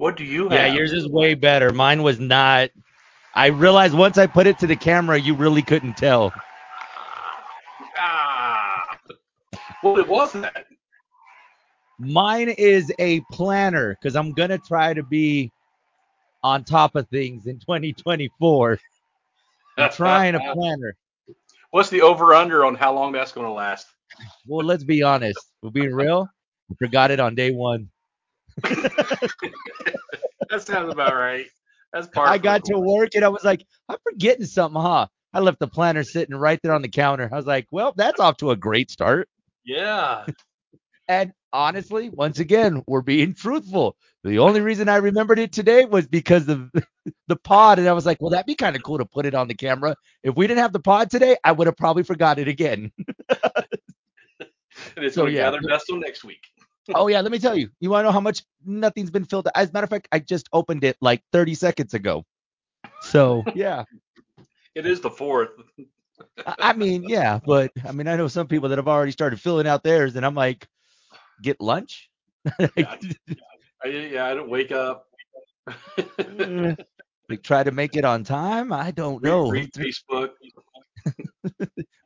What do you have? Yeah, yours is way better. Mine was not. I realized once I put it to the camera, you really couldn't tell. Ah. well, it wasn't. Mine is a planner because I'm gonna try to be on top of things in 2024. I'm trying a planner. What's the over under on how long that's going to last? Well, let's be honest. We're being real. I forgot it on day one. That sounds about right. That's part. I got to work and I was like, I'm forgetting something, huh? I left the planner sitting right there on the counter. I was like, well, that's off to a great start. Yeah. And honestly, once again, we're being truthful. The only reason I remembered it today was because of the pod. And I was like, well, that'd be kind of cool to put it on the camera. If we didn't have the pod today, I would have probably forgot it again. And it's So, going to yeah. gather dust till next week. Oh, yeah. Let me tell you. You want to know how much nothing's been filled? As a matter of fact, I just opened it like 30 seconds ago. So, yeah. It is the fourth. I I mean, yeah. But I mean, I know some people that have already started filling out theirs. And I'm like, get lunch? Yeah. I, yeah, I don't wake up. Mm. like try to make it on time. I don't read, know. read Facebook.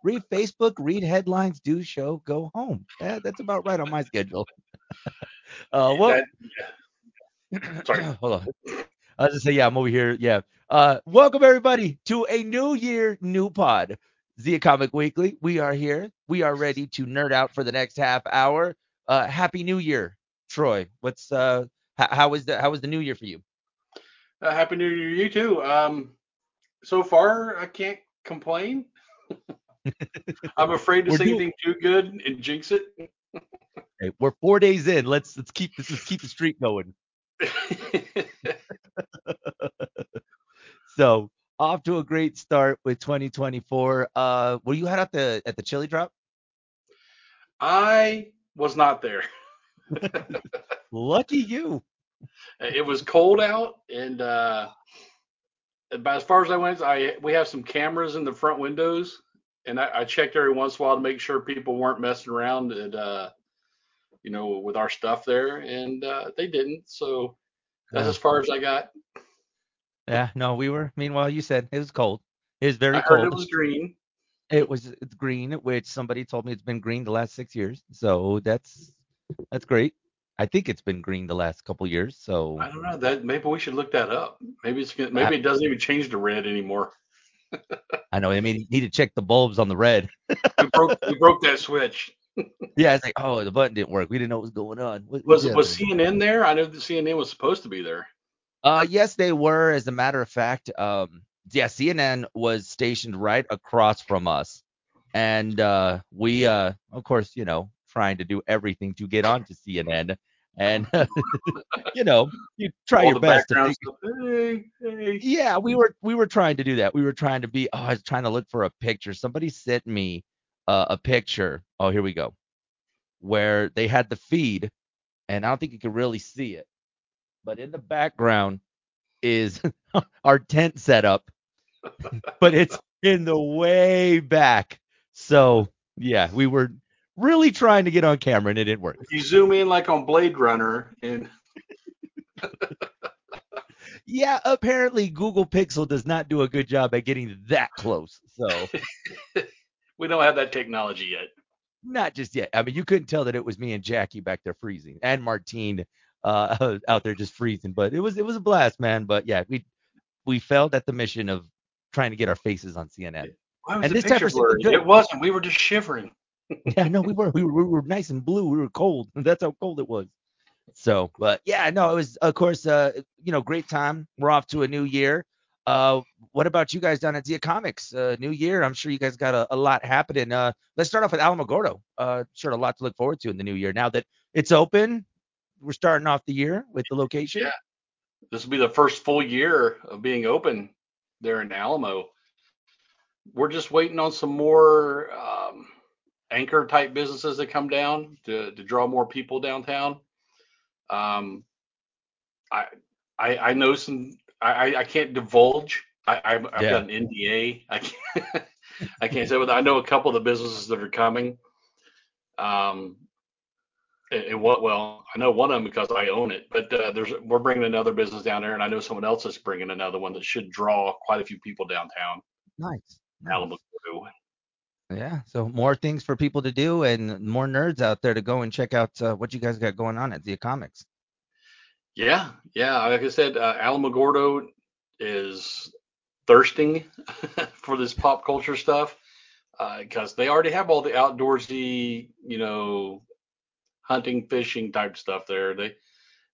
read Facebook, read headlines, do show, go home. Yeah, that's about right on my schedule. uh, well, That-. Sorry. hold on. I was just say, yeah, I'm over here. Yeah. Uh, welcome everybody to a new year, new pod. Zia Comic Weekly. We are here. We are ready to nerd out for the next half hour. Uh, Happy New Year, Troy. What's uh, h- how was the how was the New Year for you? Uh, Happy New Year, you too. Um, so far, I can't complain. I'm afraid to We're say doing- anything too good and jinx it. Hey, we're four days in. Let's let's keep this let's keep the streak going. So off to a great start with 2024. Uh, were you had at the at the chili drop? I was not there. Lucky you. It was cold out, and uh, about as far as I went, I we have some cameras in the front windows, and I, I checked every once in a while to make sure people weren't messing around and uh, you know with our stuff there, and uh, they didn't. So that's Yeah. as far as I got. Yeah, no, we were. Meanwhile, you said it was cold. It was very I heard cold. it was green. It was it's green, which somebody told me it's been green the last six years. So that's that's great. I think it's been green the last couple years. So I don't know that maybe we should look that up. Maybe it's maybe it doesn't even change to red anymore. I know. I mean, you need to check the bulbs on the red. We broke we broke that switch. Yeah, it's like, oh, the button didn't work. We didn't know what was going on. What- Was what's was? CNN there? I know that CNN was supposed to be there. Uh, yes, they were. As a matter of fact, um, yeah, CNN was stationed right across from us, and uh, we, uh, of course, you know, trying to do everything to get onto CNN, and you know, you try All your best to background figure- stuff. Hey, hey. yeah, we were we were trying to do that. We were trying to be. Oh, I was trying to look for a picture. Somebody sent me uh, a picture. Oh, here we go, where they had the feed, and I don't think you can really see it, but in the background is our tent setup, but it's in the way back. So yeah, we were really trying to get on camera and it didn't work. You zoom in like on Blade Runner, and Yeah, apparently Google Pixel does not do a good job at getting that close. So we don't have that technology yet. not just yet. I mean, you couldn't tell that it was me and Jackie back there freezing, and Martine uh, out there just freezing. But it was it was a blast, man. But yeah, we we failed at the mission of trying to get our faces on CNN. Why was And the this picture blurry? It wasn't. We were just shivering. Yeah, no, we were we were we were nice and blue. We were cold. That's how cold it was. So, but yeah, no, it was of course uh you know great time. We're off to a new year. Uh, what about you guys down at Zia Comics? Uh, new year. I'm sure you guys got a, a lot happening. Uh, let's start off with Alamogordo. Uh, sure, a lot to look forward to in the new year. Now that it's open, we're starting off the year with the location. Yeah. This will be the first full year of being open there in Alamo. We're just waiting on some more um, anchor type businesses that come down to, to draw more people downtown. Um, I, I I know some. I I- can't divulge. I I've, I've Yeah. got an NDA. I can't I can't say, but I know a couple of the businesses that are coming. Um, And, what? Well, I know one of them because I own it, but uh, there's we're bringing another business down there, and I know someone else is bringing another one that should draw quite a few people downtown. Nice. Alamogordo. Yeah. So more things for people to do and more nerds out there to go and check out uh, what you guys got going on at the comics. Yeah, yeah. Like I said, uh, Alamogordo is thirsting for this pop culture stuff because uh, they already have all the outdoorsy, you know, hunting, fishing type stuff there. They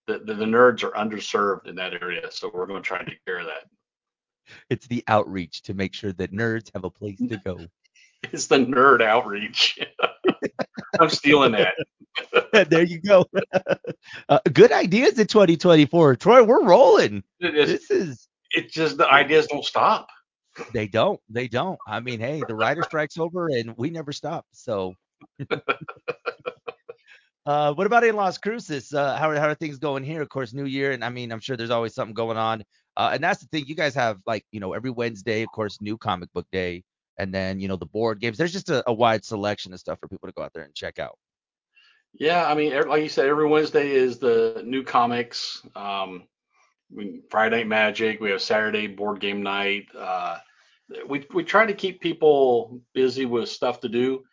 the, the, the nerds are underserved in that area, so we're going to try to take care of that. It's the outreach to make sure that nerds have a place to go. it's the nerd outreach. I'm stealing that. there you go. Uh, good ideas in 2024, Troy. We're rolling. this is. It's just the ideas don't stop. They don't. They don't. I mean, hey, the writer strike's over and we never stop. So. uh, what about in Las Cruces? Uh, how, are, how are things going here? Of course, New Year, and I mean, I'm sure there's always something going on. Uh, and that's the thing. You guys have like, you know, every Wednesday, of course, new comic book day, and then you know the board games. There's just a, a wide selection of stuff for people to go out there and check out. Yeah, I mean, like you said, every Wednesday is the new comics. Um, Friday Night Magic. We have Saturday board game night. Uh, we we try to keep people busy with stuff to do.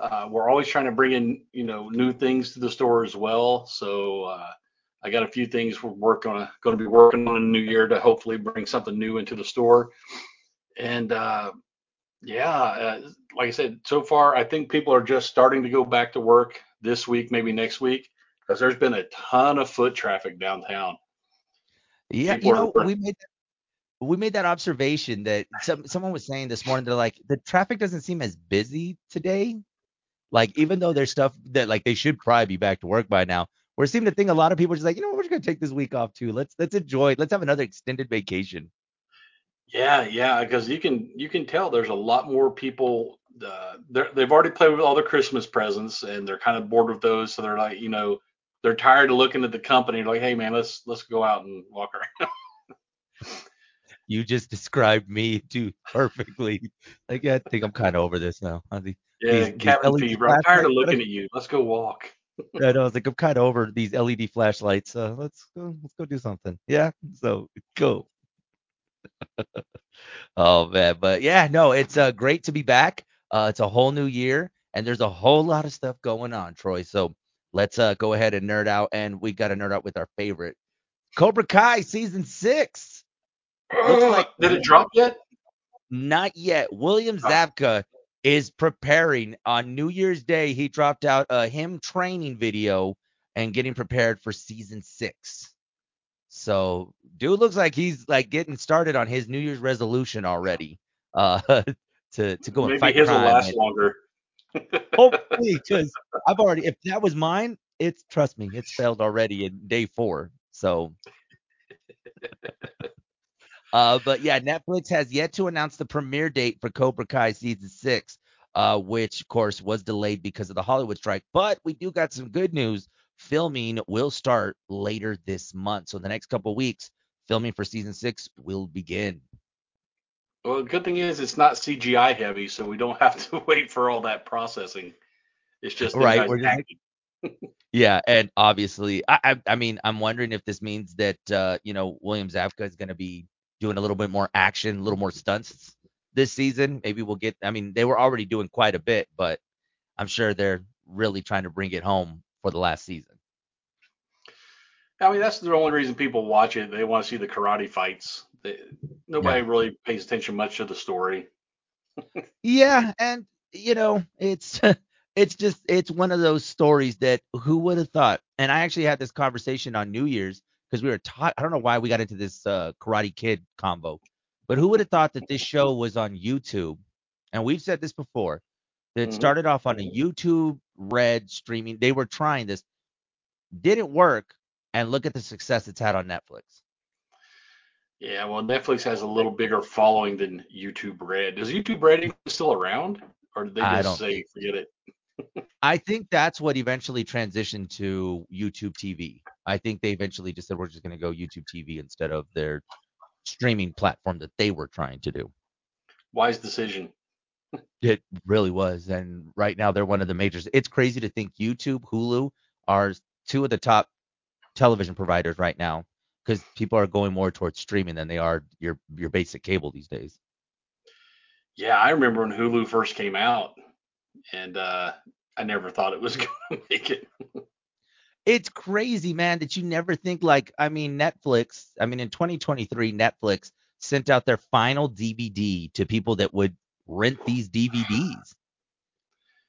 Uh, we're always trying to bring in you know new things to the store as well. So uh, I got a few things we're working on going to be working on in the new year to hopefully bring something new into the store. And uh, yeah, uh, like I said, so far I think people are just starting to go back to work this week, maybe next week, because there's been a ton of foot traffic downtown. Yeah, People you know, we made we made that observation that some, someone was saying this morning. They're like, the traffic doesn't seem as busy today. Like, even though there's stuff that like they should probably be back to work by now. We're seeing the thing. A lot of people are just like, you know, we're just gonna take this week off too. Let's let's enjoy. Let's have another extended vacation. Yeah, yeah, because you can you can tell there's a lot more people. Uh, they've already played with all the Christmas presents and they're kind of bored with those. So they're like, you know, they're tired of looking at the company. Like, hey man, let's let's go out and walk around. you just described me too perfectly. Like I think I'm kind of over this now. yeah, these, cabin these fever. I'm tired of looking at you. Let's go walk. I know. I was like, I'm kind of over these LED flashlights. Uh, let's go. Let's go do something. Yeah. So go. oh man, but yeah, no, it's uh, great to be back. Uh, it's a whole new year, and there's a whole lot of stuff going on, Troy. So let's uh, go ahead and nerd out, and we got to nerd out with our favorite Cobra Kai season six. Looks like did it drop yet? Not yet. William Zabka is preparing on New Year's Day. He dropped out a him training video and getting prepared for season six. So dude looks like he's like getting started on his New Year's resolution already. Uh, to to go and Maybe fight his crime. will last longer. Hopefully, because I've already if that was mine, it's trust me, it's failed already in day four. So. uh, but yeah, Netflix has yet to announce the premiere date for Cobra Kai season six, uh, which of course was delayed because of the Hollywood strike. But we do got some good news filming will start later this month. So the next couple weeks, filming for season six will begin. Well, the good thing is it's not CGI heavy, so we don't have to wait for all that processing. It's just right. Just, yeah, and obviously, I, I, I mean, I'm wondering if this means that uh, you know William Zabka is going to be doing a little bit more action, a little more stunts this season. Maybe we'll get. I mean, they were already doing quite a bit, but I'm sure they're really trying to bring it home for the last season. I mean, that's the only reason people watch it. They want to see the karate fights. They, nobody yeah. really pays attention much to the story. yeah, and you know, it's it's just it's one of those stories that who would have thought? And I actually had this conversation on New Year's because we were taught. I don't know why we got into this uh, Karate Kid combo, but who would have thought that this show was on YouTube? And we've said this before. That mm-hmm. started off on a YouTube Red streaming. They were trying this, didn't work, and look at the success it's had on Netflix. Yeah, well, Netflix has a little bigger following than YouTube Red. Is YouTube Red still around, or did they just say forget it? I think that's what eventually transitioned to YouTube TV. I think they eventually just said we're just going to go YouTube TV instead of their streaming platform that they were trying to do. Wise decision. It really was. And right now they're one of the majors. It's crazy to think YouTube, Hulu are two of the top television providers right now because people are going more towards streaming than they are your your basic cable these days. Yeah, I remember when Hulu first came out, and uh, I never thought it was going to make it. It's crazy, man, that you never think like I mean Netflix. I mean in 2023, Netflix sent out their final DVD to people that would rent these DVDs.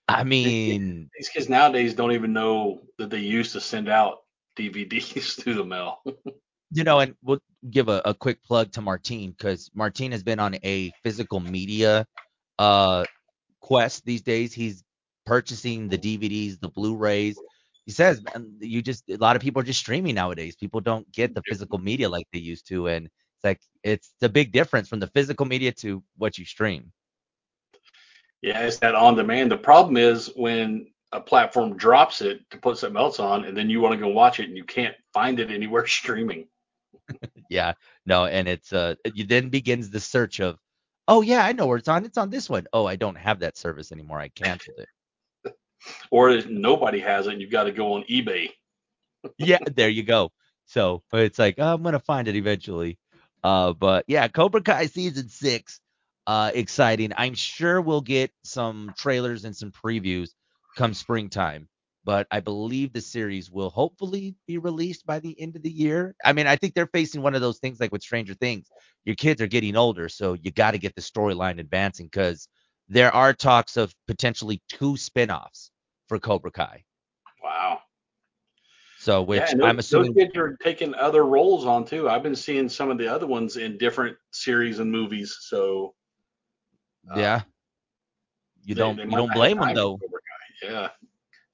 I mean, these kids nowadays don't even know that they used to send out DVDs through the mail. you know, and we'll give a, a quick plug to Martine because Martine has been on a physical media uh quest these days. He's purchasing the DVDs, the Blu-rays. He says, man, you just a lot of people are just streaming nowadays. People don't get the physical media like they used to, and it's like it's a big difference from the physical media to what you stream. Yeah, it's that on demand. The problem is when a platform drops it to put something else on, and then you want to go watch it and you can't find it anywhere streaming. yeah, no, and it's uh, you then begins the search of, oh yeah, I know where it's on. It's on this one. Oh, I don't have that service anymore. I canceled it. or nobody has it, and you've got to go on eBay. yeah, there you go. So it's like oh, I'm gonna find it eventually. Uh, but yeah, Cobra Kai season six, uh, exciting. I'm sure we'll get some trailers and some previews come springtime but I believe the series will hopefully be released by the end of the year. I mean, I think they're facing one of those things like with Stranger Things. Your kids are getting older, so you got to get the storyline advancing because there are talks of potentially two spin-offs for Cobra Kai. Wow. So, which yeah, those, I'm assuming those kids are taking other roles on too. I've been seeing some of the other ones in different series and movies. So, yeah, you they, don't they you don't blame them though.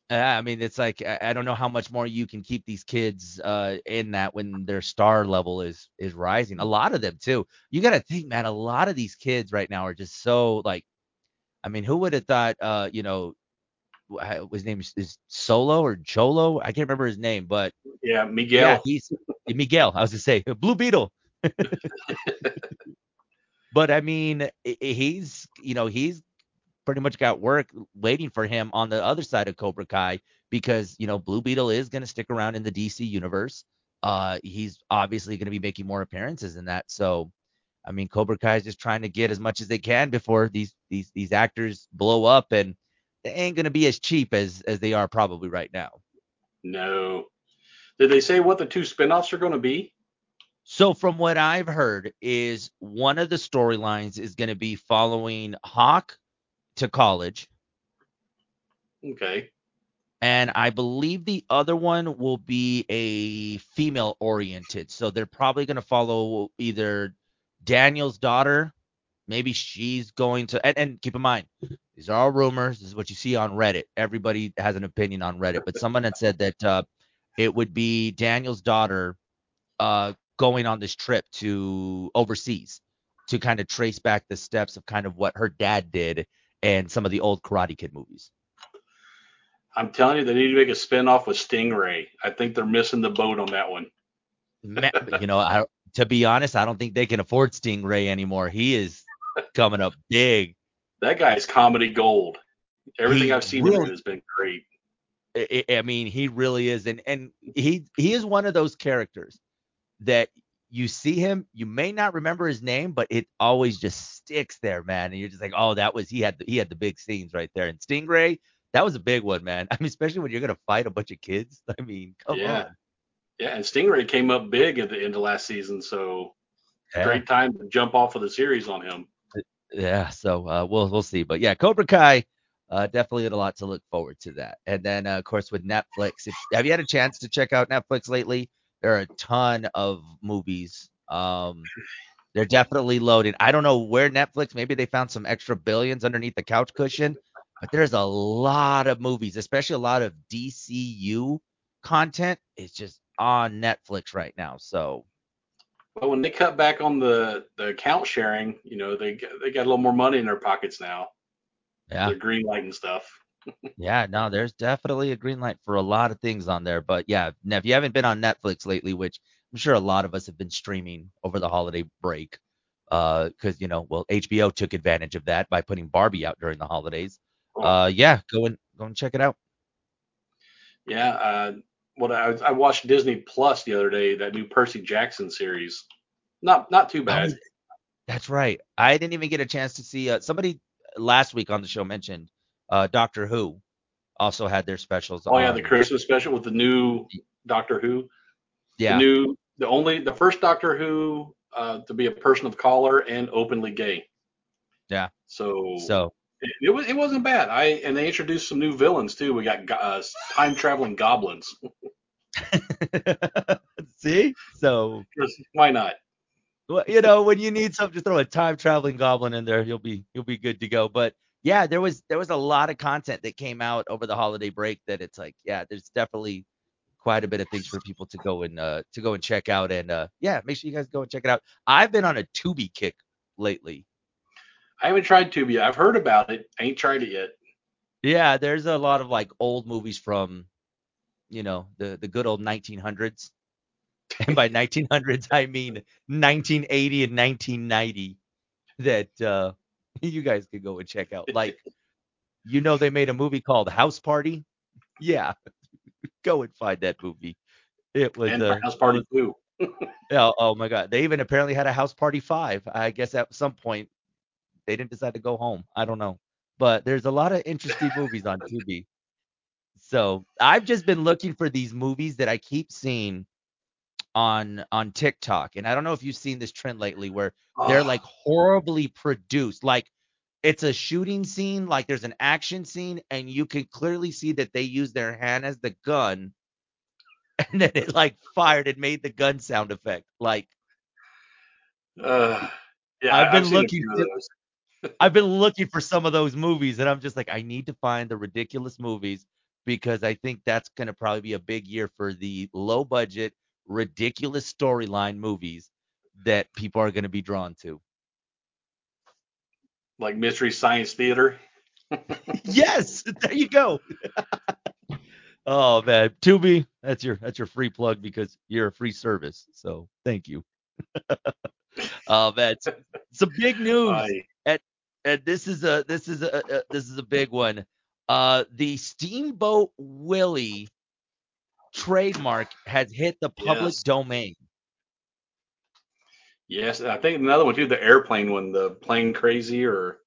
Yeah, I mean, it's like I don't know how much more you can keep these kids uh, in that when their star level is is rising. A lot of them too. You got to think, man. A lot of these kids right now are just so like. I mean, who would have thought? Uh, you know, his name is, is Solo or Cholo. I can't remember his name, but yeah, Miguel. Yeah, he's Miguel. I was to say Blue Beetle. but I mean, he's you know he's pretty much got work waiting for him on the other side of Cobra Kai because you know Blue Beetle is going to stick around in the DC universe. Uh, he's obviously going to be making more appearances in that. So, I mean, Cobra Kai is just trying to get as much as they can before these these these actors blow up, and they ain't going to be as cheap as as they are probably right now. No. Did they say what the two spinoffs are going to be? So from what I've heard is one of the storylines is going to be following Hawk to college. Okay. And I believe the other one will be a female oriented. So they're probably going to follow either Daniel's daughter. Maybe she's going to, and, and, keep in mind, these are all rumors. This is what you see on Reddit. Everybody has an opinion on Reddit, but someone had said that uh, it would be Daniel's daughter uh, going on this trip to overseas to kind of trace back the steps of kind of what her dad did and some of the old Karate Kid movies. I'm telling you, they need to make a spinoff with Stingray. I think they're missing the boat on that one. you know, I, to be honest, I don't think they can afford Stingray anymore. He is coming up big. That guy is comedy gold. Everything he I've seen really, him has been great. I, I mean, he really is, and and he he is one of those characters that you see him, you may not remember his name, but it always just sticks there, man. And you're just like, oh, that was he had the, he had the big scenes right there. And Stingray, that was a big one, man. I mean, especially when you're gonna fight a bunch of kids. I mean, come yeah. on. Yeah, and Stingray came up big at the end of last season, so yeah. great time to jump off of the series on him. Yeah, so uh, we'll we'll see, but yeah, Cobra Kai, uh, definitely had a lot to look forward to that. And then uh, of course with Netflix, if, have you had a chance to check out Netflix lately? There are a ton of movies. Um, they're definitely loaded. I don't know where Netflix, maybe they found some extra billions underneath the couch cushion, but there's a lot of movies, especially a lot of DCU content. It's just on Netflix right now. So, well, when they cut back on the the account sharing, you know, they they got a little more money in their pockets now. Yeah, the green light and stuff yeah, no, there's definitely a green light for a lot of things on there. But yeah, now if you haven't been on Netflix lately, which I'm sure a lot of us have been streaming over the holiday break, because uh, you know, well, HBO took advantage of that by putting Barbie out during the holidays. Uh, yeah, go and go and check it out. Yeah, uh, what I, I watched Disney Plus the other day, that new Percy Jackson series. Not not too bad. Oh, that's right. I didn't even get a chance to see. Uh, somebody last week on the show mentioned uh, Doctor Who also had their specials. Oh yeah, the Christmas special with the new Doctor Who. yeah. The new, the only, the first Doctor Who uh, to be a person of color and openly gay. Yeah. So, So it, it was it wasn't bad. I and they introduced some new villains too. We got uh, time traveling goblins. see, so Why not? well, you know when you need something to throw a time traveling goblin in there, you'll be you'll be good to go. But yeah, there was there was a lot of content that came out over the holiday break that it's like yeah, there's definitely quite a bit of things for people to go and uh to go and check out and uh yeah, make sure you guys go and check it out. I've been on a Tubi kick lately. I haven't tried Tubi. I've heard about it. I ain't tried it yet. Yeah, there's a lot of like old movies from, you know, the the good old 1900s. And by 1900s, I mean 1980 and 1990 that uh you guys could go and check out. Like, you know, they made a movie called House Party. Yeah, go and find that movie. It was and uh, House Party too. oh, oh my God. They even apparently had a House Party 5. I guess at some point they didn't decide to go home. I don't know. But there's a lot of interesting movies on Tubi. So I've just been looking for these movies that I keep seeing on on TikTok. And I don't know if you've seen this trend lately where they're like horribly produced. Like it's a shooting scene, like there's an action scene, and you can clearly see that they use their hand as the gun, and then it like fired and made the gun sound effect. Like uh, yeah, I've been a looking few of to- those. I've been looking for some of those movies, and I'm just like, I need to find the ridiculous movies because I think that's going to probably be a big year for the low budget, ridiculous storyline movies that people are going to be drawn to. like Mystery Science Theater. yes, there you go. oh man, Tubi, that's your that's your free plug because you're a free service. So thank you. oh man, it's, some big news. I, and this is a this is a, a this is a big one. Uh, the Steamboat Willie trademark has hit the public Yes. domain. yes, I think another one too, the airplane one, the plane crazy, or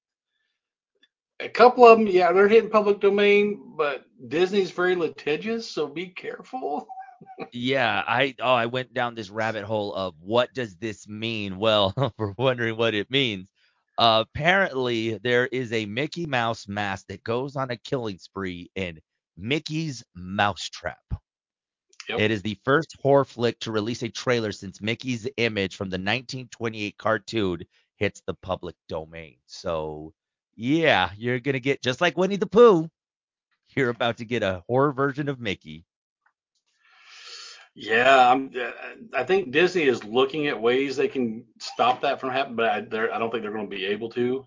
a couple of them. Yeah, they're hitting public domain, but Disney's very litigious, so be careful. Yeah, I oh I went down this rabbit hole of what does this mean? Well, we're wondering what it means. Uh, apparently, there is a Mickey Mouse mask that goes on a killing spree in Mickey's Mousetrap. Yep. It is the first horror flick to release a trailer since Mickey's image from the 1928 cartoon hits the public domain. So, yeah, you're going to get just like Winnie the Pooh, you're about to get a horror version of Mickey. Yeah, I'm, uh, I think Disney is looking at ways they can stop that from happening, but I, I don't think they're going to be able to.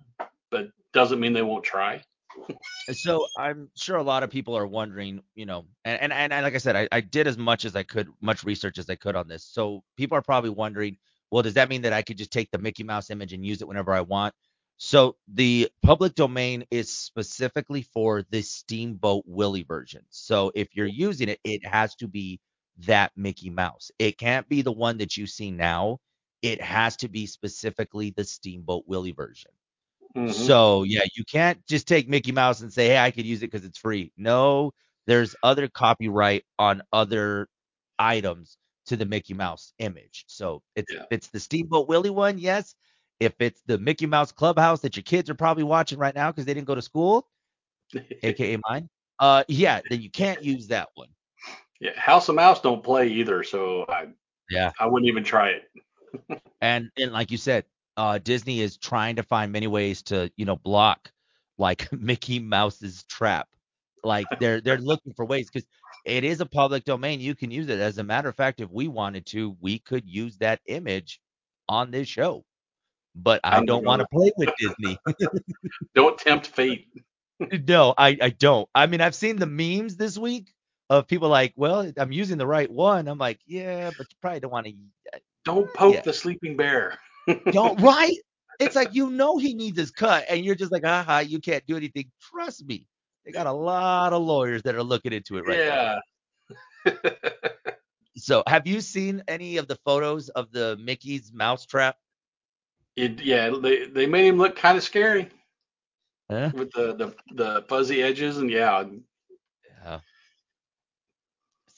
But doesn't mean they won't try. So I'm sure a lot of people are wondering, you know, and and, and, like I said, I, I did as much as I could, much research as I could on this. So people are probably wondering, well, does that mean that I could just take the Mickey Mouse image and use it whenever I want? So the public domain is specifically for the Steamboat Willie version. So if you're using it, it has to be that Mickey Mouse. It can't be the one that you see now. It has to be specifically the Steamboat Willie version. Mhm. So yeah, you can't just take Mickey Mouse and say, "Hey, I could use it because it's free." No, there's other copyright on other items to the Mickey Mouse image. So it's Yeah. if it's the Steamboat Willie one, yes. If it's the Mickey Mouse Clubhouse that your kids are probably watching right now because they didn't go to school, aka mine, uh, yeah, then you can't use that one. yeah, House of Mouse don't play either, so I Yeah. I wouldn't even try it. And and like you said, uh, Disney is trying to find many ways to you know block like Mickey Mouse's trap. Like they're they're looking for ways because it is a public domain. You can use it. As a matter of fact, if we wanted to, we could use that image on this show. But I don't want to play with Disney. Don't tempt fate. no, I I don't. I mean, I've seen the memes this week of people like, well, I'm using the right one. I'm like, yeah, but you probably don't want to Don't poke Yeah. the sleeping bear. Don't right? It's like you know he needs his cut, and you're just like, aha, you can't do anything. Trust me, they got a lot of lawyers that are looking into it right now. yeah. So, have you seen any of the photos of the Mickey's mousetrap? It, yeah, they they made him look kind of scary Huh? with the, the the fuzzy edges, and yeah, Yeah.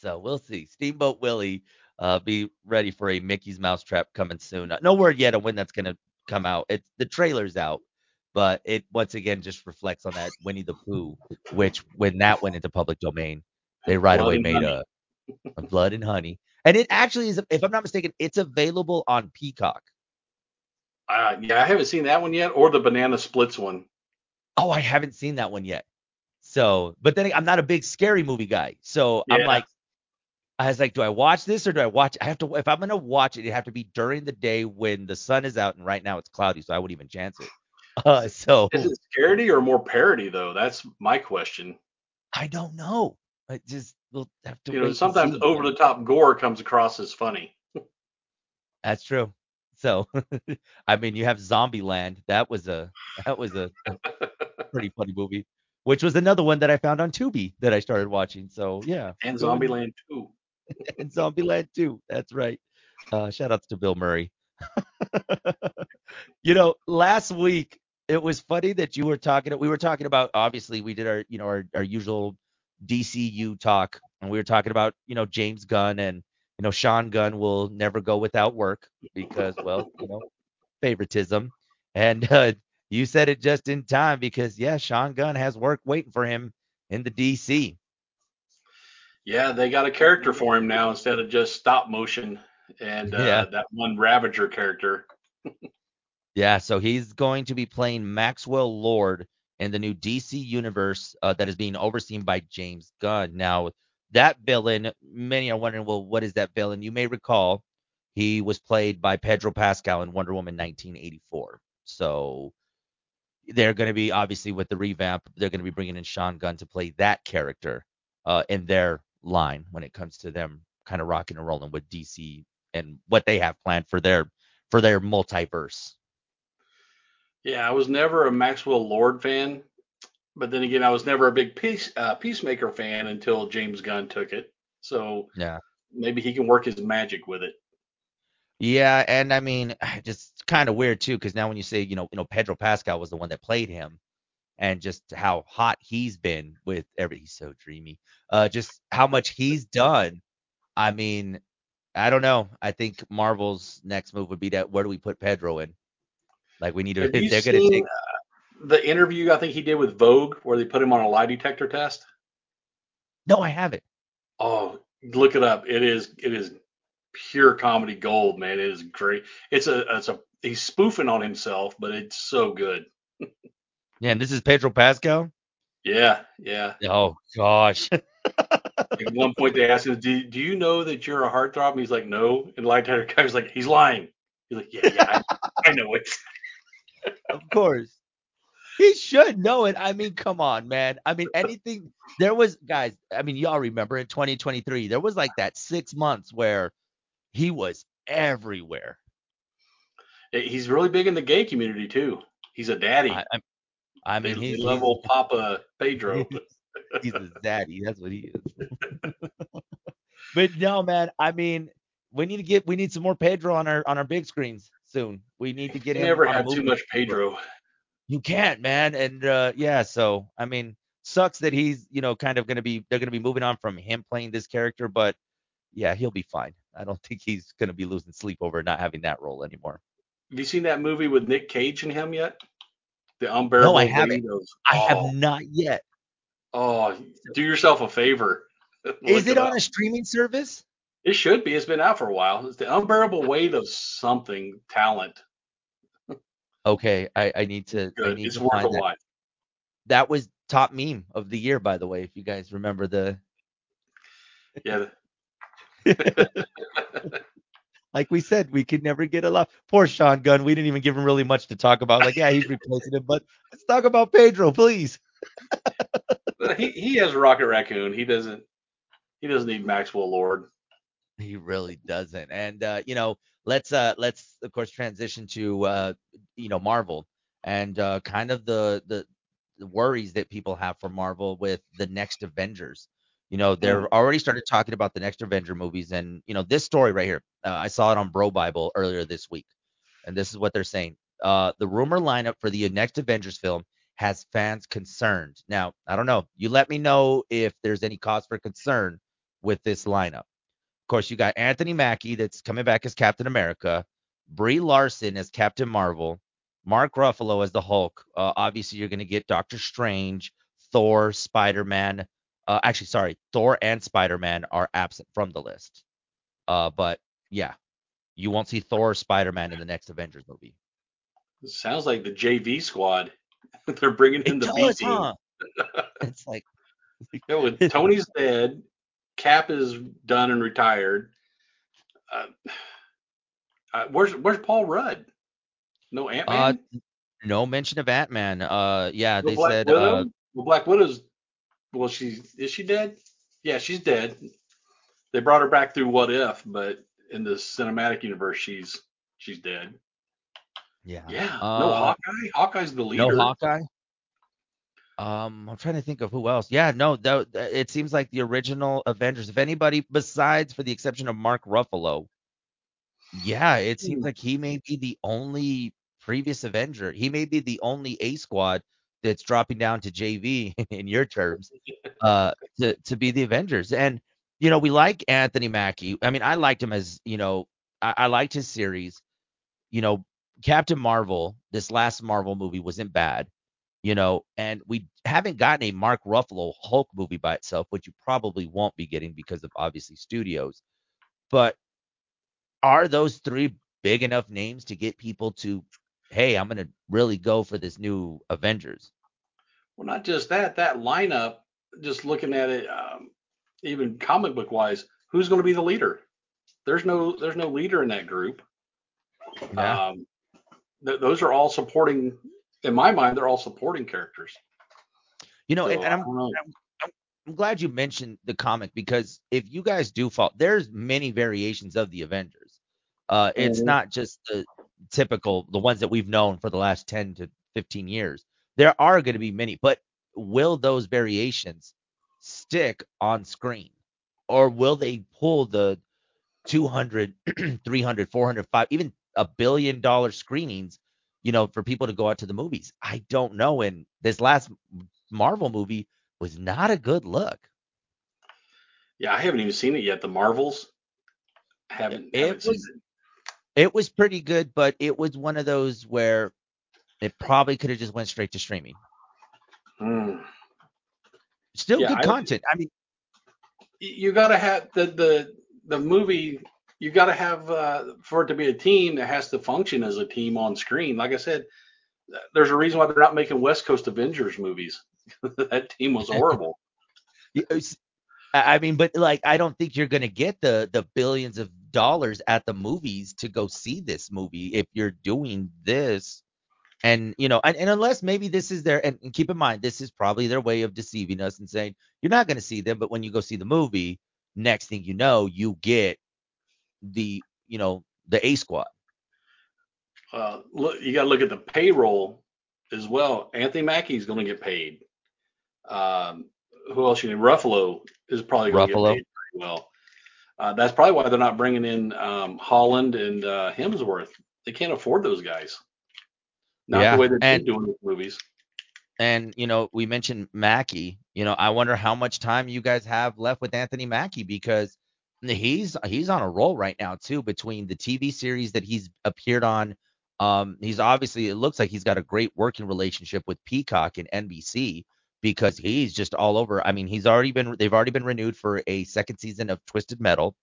So we'll see. Steamboat Willie, uh, be ready for a Mickey's mousetrap coming soon. No word yet on when that's gonna come out. It's the trailer's out, but it once again just reflects on that Winnie the Pooh, which when that went into public domain, they right Blood away made a, a Blood and Honey, and it actually is, if I'm not mistaken, it's available on Peacock. uh, yeah, I haven't seen that one yet, or the Banana Splits one. Oh, I haven't seen that one yet. So, but then I'm not a big scary movie guy, so I'm like, I was like, do I watch this or do I watch? I have to. If I'm gonna watch it, it have to be during the day when the sun is out, and right now it's cloudy, so I wouldn't even chance it. Uh, so Is it scaredy or more parody though? That's my question. I don't know. I just we'll have to You know, sometimes over the top gore comes across as funny. That's true. So, I mean, you have Zombieland. That was a that was a, a pretty funny movie, which was another one that I found on Tubi that I started watching. So yeah, And. Zombieland too. and Zombieland too. That's right. Uh, shout outs to Bill Murray. you know, last week it was funny that you were talking. We were talking about obviously we did our you know our, our usual DCU talk, and we were talking about you know James Gunn and you know Sean Gunn will never go without work because well you know favoritism, and uh, you said it just in time because yeah Sean Gunn has work waiting for him in the DC. Yeah, they got a character for him now instead of just stop motion and uh, Yeah. that one Ravager character. Yeah, so he's going to be playing Maxwell Lord in the new DC universe uh, that is being overseen by James Gunn. Now, that villain, many are wondering, well, what is that villain? You may recall he was played by Pedro Pascal in Wonder Woman 1984. So they're going to be obviously with the revamp, they're going to be bringing in Sean Gunn to play that character uh, in their line when it comes to them kind of rocking and rolling with DC and what they have planned for their for their multiverse. Yeah, I was never a Maxwell Lord fan, but then again, I was never a big peace uh, Peacemaker fan until James Gunn took it. So Yeah. maybe he can work his magic with it. Yeah, and I mean, just kind of weird too, because now when you say, you know, you know, Pedro Pascal was the one that played him, and just how hot he's been with every, he's so dreamy. Uh, just how much he's done. I mean, I don't know. I think Marvel's next move would be that where do we put Pedro in? Like we need to Have they're gonna take. uh, the interview I think he did with Vogue where they put him on a lie detector test? No, I haven't. Oh, look it up. It is it is pure comedy gold, man. It is great. It's a it's a he's spoofing on himself, but it's so good. Yeah, and this is Pedro Pascal. Yeah, yeah. Oh gosh. At one point they asked him, "Do, do you know that you're a heartthrob?" And he's like, "No." And the lie detector guy was like, "He's lying." He's like, "Yeah, yeah, I, I know it." Of course. He should know it. I mean, come on, man. I mean, anything. There was, guys, I mean, y'all remember in 2023, there was like that six months where he was everywhere. He's really big in the gay community too. He's a daddy. I, I, I mean, he's, level he's, Papa Pedro. he's a daddy. That's what he is. but no, man. I mean, we need to get, we need some more Pedro on our on our big screens soon. We need to get He him. never had too much Pedro. You can't, man. And uh yeah, so I mean, sucks that he's, you know, kind of gonna be they're gonna be moving on from him playing this character, but yeah, he'll be fine. I don't think he's gonna be losing sleep over not having that role anymore. Have you seen that movie with Nick Cage and him yet? The unbearable No, I haven't. of I oh, have not yet. oh, do yourself a favor. Is Look it on a streaming service? It should be. It's been out for a while. It's the unbearable weight of something talent. Okay, I, I need to I Good. need It's to worth a find that. That was top meme of the year, by the way, if you guys remember the Yeah. like we said, we could never get a lot. Poor Sean Gunn. We didn't even give him really much to talk about. Like, yeah, he's replacing him, but let's talk about Pedro, please. he he has Rocket Raccoon. He doesn't he doesn't need Maxwell Lord. He really doesn't. And uh, you know, let's uh let's of course transition to uh you know Marvel and uh kind of the the, the worries that people have for Marvel with the next Avengers. You know, they're already started talking about the next Avenger movies, and you know, this story right here, uh, I saw it on Bro Bible earlier this week, and this is what they're saying. Uh, the rumor lineup for the next Avengers film has fans concerned. Now, I don't know. You let me know if there's any cause for concern with this lineup. Of course, you got Anthony Mackie that's coming back as Captain America, Brie Larson as Captain Marvel, Mark Ruffalo as the Hulk. Uh, obviously, you're going to get Doctor Strange, Thor, Spider Man, uh, actually, sorry, Thor and Spider Man are absent from the list. Uh, but yeah, you won't see Thor or Spider Man in the next Avengers movie. It sounds like the JV squad. They're bringing in it the B team. Huh? it's like yeah, with Tony's dead, Cap is done and retired. Uh, uh, where's where's Paul Rudd? No Ant Man. Uh, no mention of Ant Man. Uh, yeah, no they Black said. Uh, Widow? Uh, well, Black Widow's well, she's is she dead? Yeah, she's dead. They brought her back through What If, but in the cinematic universe, she's she's dead. Yeah. Yeah. Uh, no Hawkeye. Hawkeye's the leader. No Hawkeye. Um, I'm trying to think of who else. Yeah, no, th- it seems like the original Avengers. If anybody besides, for the exception of Mark Ruffalo, yeah, it seems hmm. like he may be the only previous Avenger. He may be the only A Squad that's dropping down to JV in your terms uh, to to be the Avengers. And you know, we like Anthony Mackie. I mean, I liked him as you know, I, I liked his series. You know, Captain Marvel, this last Marvel movie wasn't bad. You know, and we haven't gotten a Mark Ruffalo Hulk movie by itself, which you probably won't be getting because of obviously studios. But are those three big enough names to get people to hey, I'm going to really go for this new Avengers. Well, not just that, that lineup, just looking at it, um, even comic book wise, who's going to be the leader? There's no, there's no leader in that group. Yeah. Um, th- those are all supporting, in my mind, they're all supporting characters. You know, so, and, and I'm, know. I'm, I'm glad you mentioned the comic because if you guys do fall, there's many variations of the Avengers. Uh, it's mm-hmm. not just the typical, the ones that we've known for the last 10 to 15 years. There are going to be many, but will those variations stick on screen? Or will they pull the 200, 300, 400, 5, even a billion dollar screenings, you know, for people to go out to the movies? I don't know. And this last Marvel movie was not a good look. Yeah, I haven't even seen it yet. The Marvels haven't. It haven't was, it. Was pretty good, but it was one of those where it probably could have just went straight to streaming. Mm. Still yeah, good I, content. I mean, you got to have the the the movie. You got to have uh, for it to be a team that has to function as a team on screen. Like I said, there's a reason why they're not making West Coast Avengers movies. that team was horrible. I mean, but like, I don't think you're gonna get the the billions of dollars at the movies to go see this movie if you're doing this. And you know, and, and unless maybe this is their and, and keep in mind this is probably their way of deceiving us and saying you're not going to see them, but when you go see the movie, next thing you know, you get the you know the A squad. Uh, look, you got to look at the payroll as well. Anthony Mackie is going to get paid. Um, who else you need? Ruffalo is probably going to get paid well. Uh, that's probably why they're not bringing in um, Holland and uh, Hemsworth. They can't afford those guys. Not yeah, the way they're and, doing with movies. And you know, we mentioned Mackie. You know, I wonder how much time you guys have left with Anthony Mackie because he's he's on a roll right now too. Between the TV series that he's appeared on, um, he's obviously it looks like he's got a great working relationship with Peacock and NBC because he's just all over. I mean, he's already been they've already been renewed for a second season of Twisted Metal.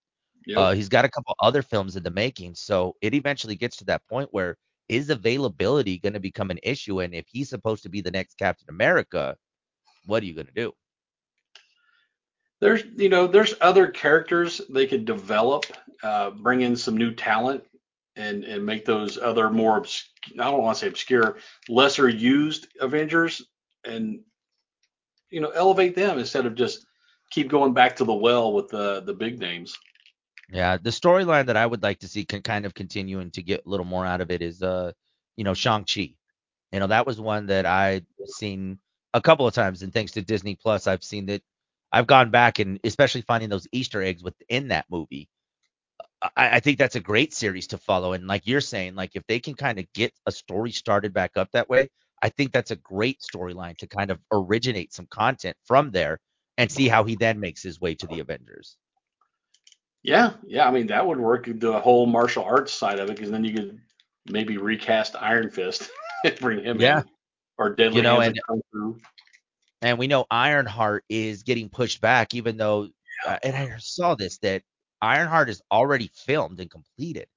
Yep. Uh, he's got a couple other films in the making, so it eventually gets to that point where is availability going to become an issue? And if he's supposed to be the next Captain America, what are you going to do? There's, you know, there's other characters they could develop, uh, bring in some new talent, and and make those other more, obs- I don't want to say obscure, lesser used Avengers, and you know, elevate them instead of just keep going back to the well with the the big names. Yeah, the storyline that I would like to see can kind of continue and to get a little more out of it is uh, you know, Shang-Chi. You know, that was one that I'd seen a couple of times and thanks to Disney Plus I've seen that I've gone back and especially finding those Easter eggs within that movie. I, I think that's a great series to follow. And like you're saying, like if they can kind of get a story started back up that way, I think that's a great storyline to kind of originate some content from there and see how he then makes his way to the Avengers. Yeah, yeah. I mean, that would work the whole martial arts side of it because then you could maybe recast Iron Fist and bring him Yeah. in, or Deadly You know, and- of Kung Fu. And we know Ironheart is getting pushed back, even though, uh, and I saw this that Ironheart is already filmed and completed.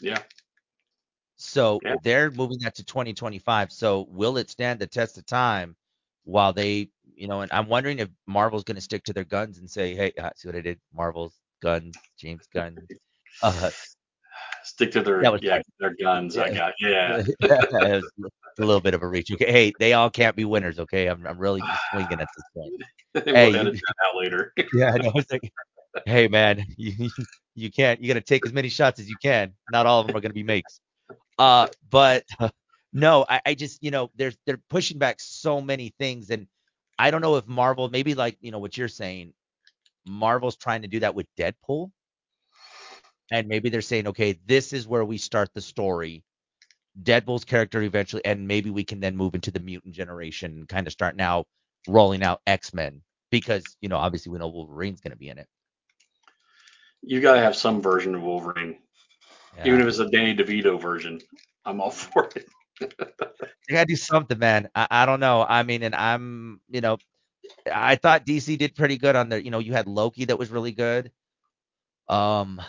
Yeah, So Yeah. they're moving that to 2025. So will it stand the test of time while they, you know, and I'm wondering if Marvel's going to stick to their guns and say, hey, uh, see what I did? Marvel's guns, James Gunn. Uh, stick to their yeah right. their guns. I got yeah. a little bit of a reach. Okay, hey, they all can't be winners. Okay, I'm, I'm really just swinging at this point. we'll Hey, you- that out later. Yeah, I know. It's like, hey, man, you you can't. You got to take as many shots as you can. Not all of them are going to be makes. Uh, but no, I, I just you know they're they're pushing back so many things, and I don't know if Marvel maybe like you know what you're saying. Marvel's trying to do that with Deadpool, and maybe they're saying, okay, this is where we start the story. Deadpool's character eventually, and maybe we can then move into the mutant generation and kind of start now rolling out X Men because you know obviously we know Wolverine's going to be in it. You got to have some version of Wolverine, Yeah. even if it's a Danny DeVito version. I'm all for it. You gotta do something, man. I, I don't know. I mean, and I'm, you know, I thought DC did pretty good on their, you know, you had Loki that was really good. Um,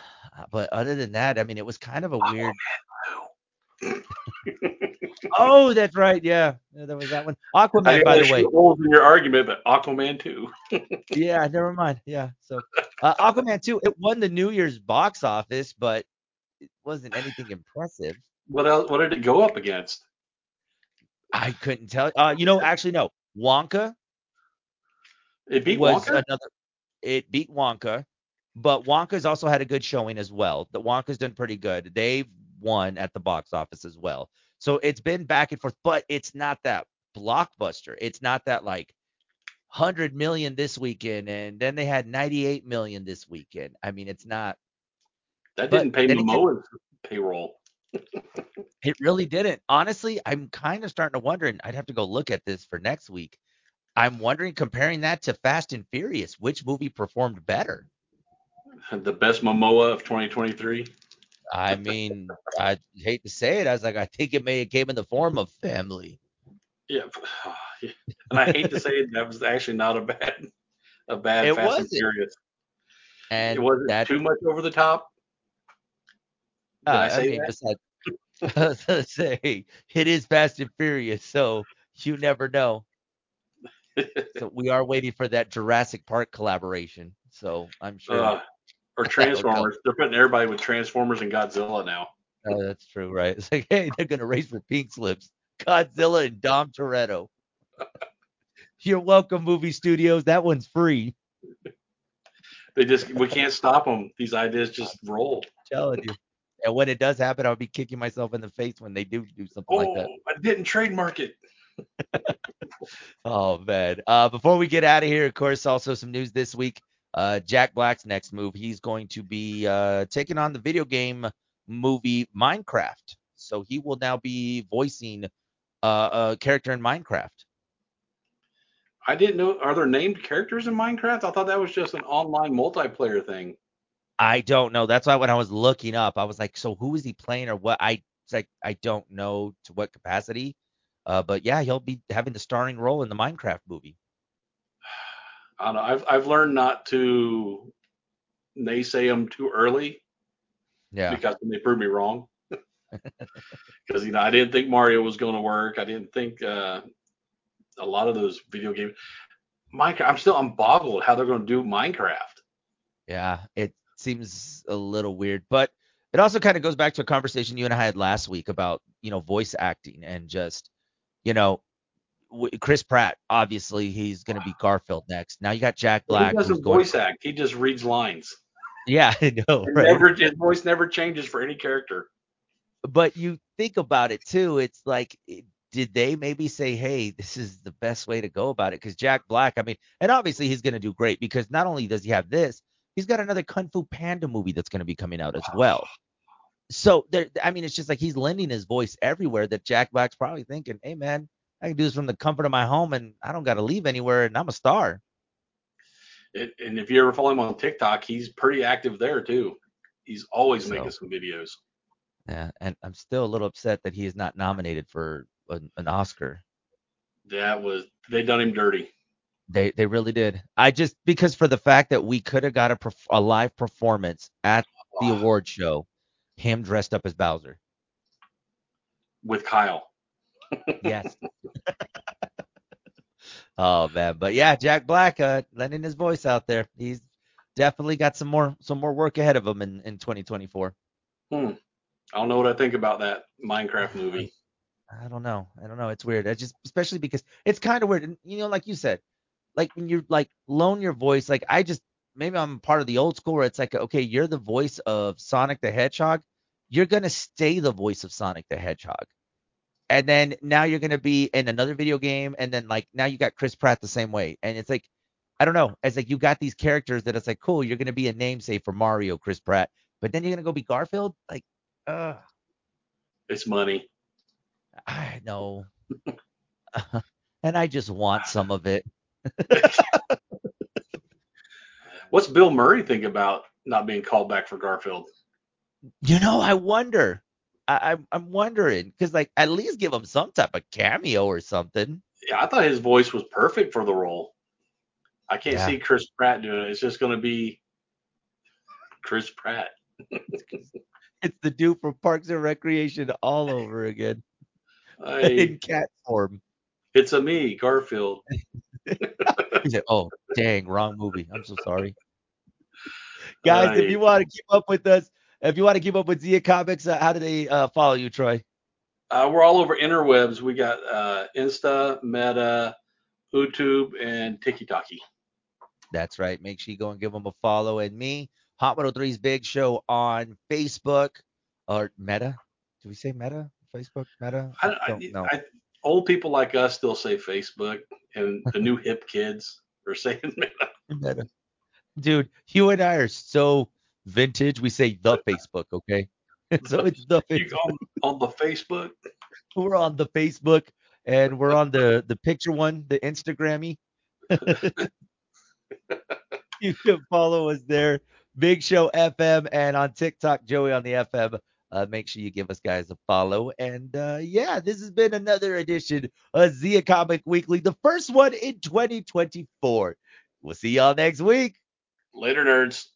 but other than that, I mean, it was kind of a weird. Oh, that's right. Yeah, Yeah, there was that one. Aquaman, by the way. holes in your argument, but Aquaman too. Yeah, never mind. Yeah. So, uh, Aquaman 2, it won the New Year's box office, but it wasn't anything impressive. What else? What did it go up against? I couldn't tell. Uh, you know, actually, no. Wonka It beat was Wonka. another. It beat Wonka, but Wonka's also had a good showing as well. The Wonka's done pretty good. They've won at the box office as well. So it's been back and forth, but it's not that blockbuster. It's not that like 100 million this weekend and then they had 98 million this weekend. I mean, it's not that but didn't pay Momoa's payroll. it really didn't. Honestly, I'm kind of starting to wonder and I'd have to go look at this for next week. I'm wondering comparing that to Fast and Furious, which movie performed better? The best Momoa of 2023. I mean, I hate to say it. I was like, I think it may have came in the form of family. Yeah, and I hate to say it, that was actually not a bad, a bad It Fast and wasn't. Furious. And it wasn't that, too much over the top. Did uh, I I, say mean, that? besides, I say it is Fast and Furious, so you never know. So we are waiting for that Jurassic Park collaboration. So I'm sure Uh, or Transformers. They're putting everybody with Transformers and Godzilla now. uh, that's true, right? It's like, hey, they're gonna race for pink slips. Godzilla and Dom Toretto. You're welcome, movie studios. That one's free. They just we can't stop them. These ideas just roll. telling you. And when it does happen, I'll be kicking myself in the face when they do do something Oh, like that. I didn't trademark it. Oh man. Uh, before we get out of here, of course, also some news this week. Uh, Jack Black's next move. He's going to be uh, taking on the video game movie Minecraft. So he will now be voicing uh, a character in Minecraft. I didn't know. Are there named characters in Minecraft? I thought that was just an online multiplayer thing. I don't know. That's why when I was looking up, I was like, so who is he playing or what? I it's like I don't know to what capacity. Uh, but yeah, he'll be having the starring role in the Minecraft movie. I don't know. I've I've learned not to naysay them too early Yeah. because then they prove me wrong. Because you know I didn't think Mario was going to work. I didn't think uh, a lot of those video games. Minecraft. I'm still I'm boggled how they're going to do Minecraft. Yeah, it seems a little weird, but it also kind of goes back to a conversation you and I had last week about, you know, voice acting and just, you know, w- Chris Pratt, obviously he's going to be Garfield next. Now you got Jack Black he doesn't voice act. He just reads lines. Yeah, I know, right? Never, his voice never changes for any character. But you think about it too, it's like did they maybe say, hey, this is the best way to go about it? Because Jack Black, I mean, and obviously he's going to do great because not only does he have this, he's got another Kung Fu Panda movie that's going to be coming out as well. So there, I mean, it's just like he's lending his voice everywhere. That Jack Black's probably thinking, hey man, I can do this from the comfort of my home, and I don't got to leave anywhere, and I'm a star. It, and if you ever follow him on TikTok, he's pretty active there too. He's always So- making some videos. Yeah, and I'm still a little upset that he is not nominated for an, an Oscar. That was they done him dirty. They they really did. I just because for the fact that we could have got a perf- a live performance at the award show, him dressed up as Bowser. with Kyle. Yes. oh man, but yeah, Jack Black uh, lending his voice out there. He's definitely got some more some more work ahead of him in in 2024. Hmm. I don't know what I think about that Minecraft movie. I don't know. I don't know. It's weird. I just especially because it's kind of weird. And you know, like you said, like when you like loan your voice, like I just maybe I'm part of the old school where it's like, okay, you're the voice of Sonic the Hedgehog. You're gonna stay the voice of Sonic the Hedgehog. And then now you're gonna be in another video game, and then like now you got Chris Pratt the same way. And it's like, I don't know. It's like you got these characters that it's like, cool, you're gonna be a namesake for Mario, Chris Pratt, but then you're gonna go be Garfield? Like, uh It's money. I know. and I just want some of it. What's Bill Murray think about not being called back for Garfield? You know, I wonder. I, I'm I'm wondering because like at least give him some type of cameo or something. Yeah, I thought his voice was perfect for the role. I can't Yeah. see Chris Pratt doing it. It's just going to be Chris Pratt. It's the dude from Parks and Recreation all over again Hey, in cat form. it's a me, Garfield. He said, "Oh, dang, wrong movie. I'm so sorry." Guys, if you want to keep up with us, if you want to keep up with Zia Comics, uh, how do they uh, follow you, Troy? Uh, we're all over interwebs. We got uh, Insta, Meta, YouTube, and TikTok. That's right. Make sure you go and give them a follow. And me, Hot 103's Big Show on Facebook or Meta. Do we say Meta? Facebook? Meta? I, I I, don't know. I, old people like us still say Facebook, and the new hip kids are saying Meta. Meta. Dude, you and I are so vintage. We say the Facebook, okay? so it's the Facebook. on, on the Facebook? We're on the Facebook and we're on the the picture one, the Instagrammy. you can follow us there, Big Show FM, and on TikTok, Joey on the FM. Uh, make sure you give us guys a follow. And uh, yeah, this has been another edition of Zia Comic Weekly, the first one in 2024. We'll see y'all next week. Later, nerds.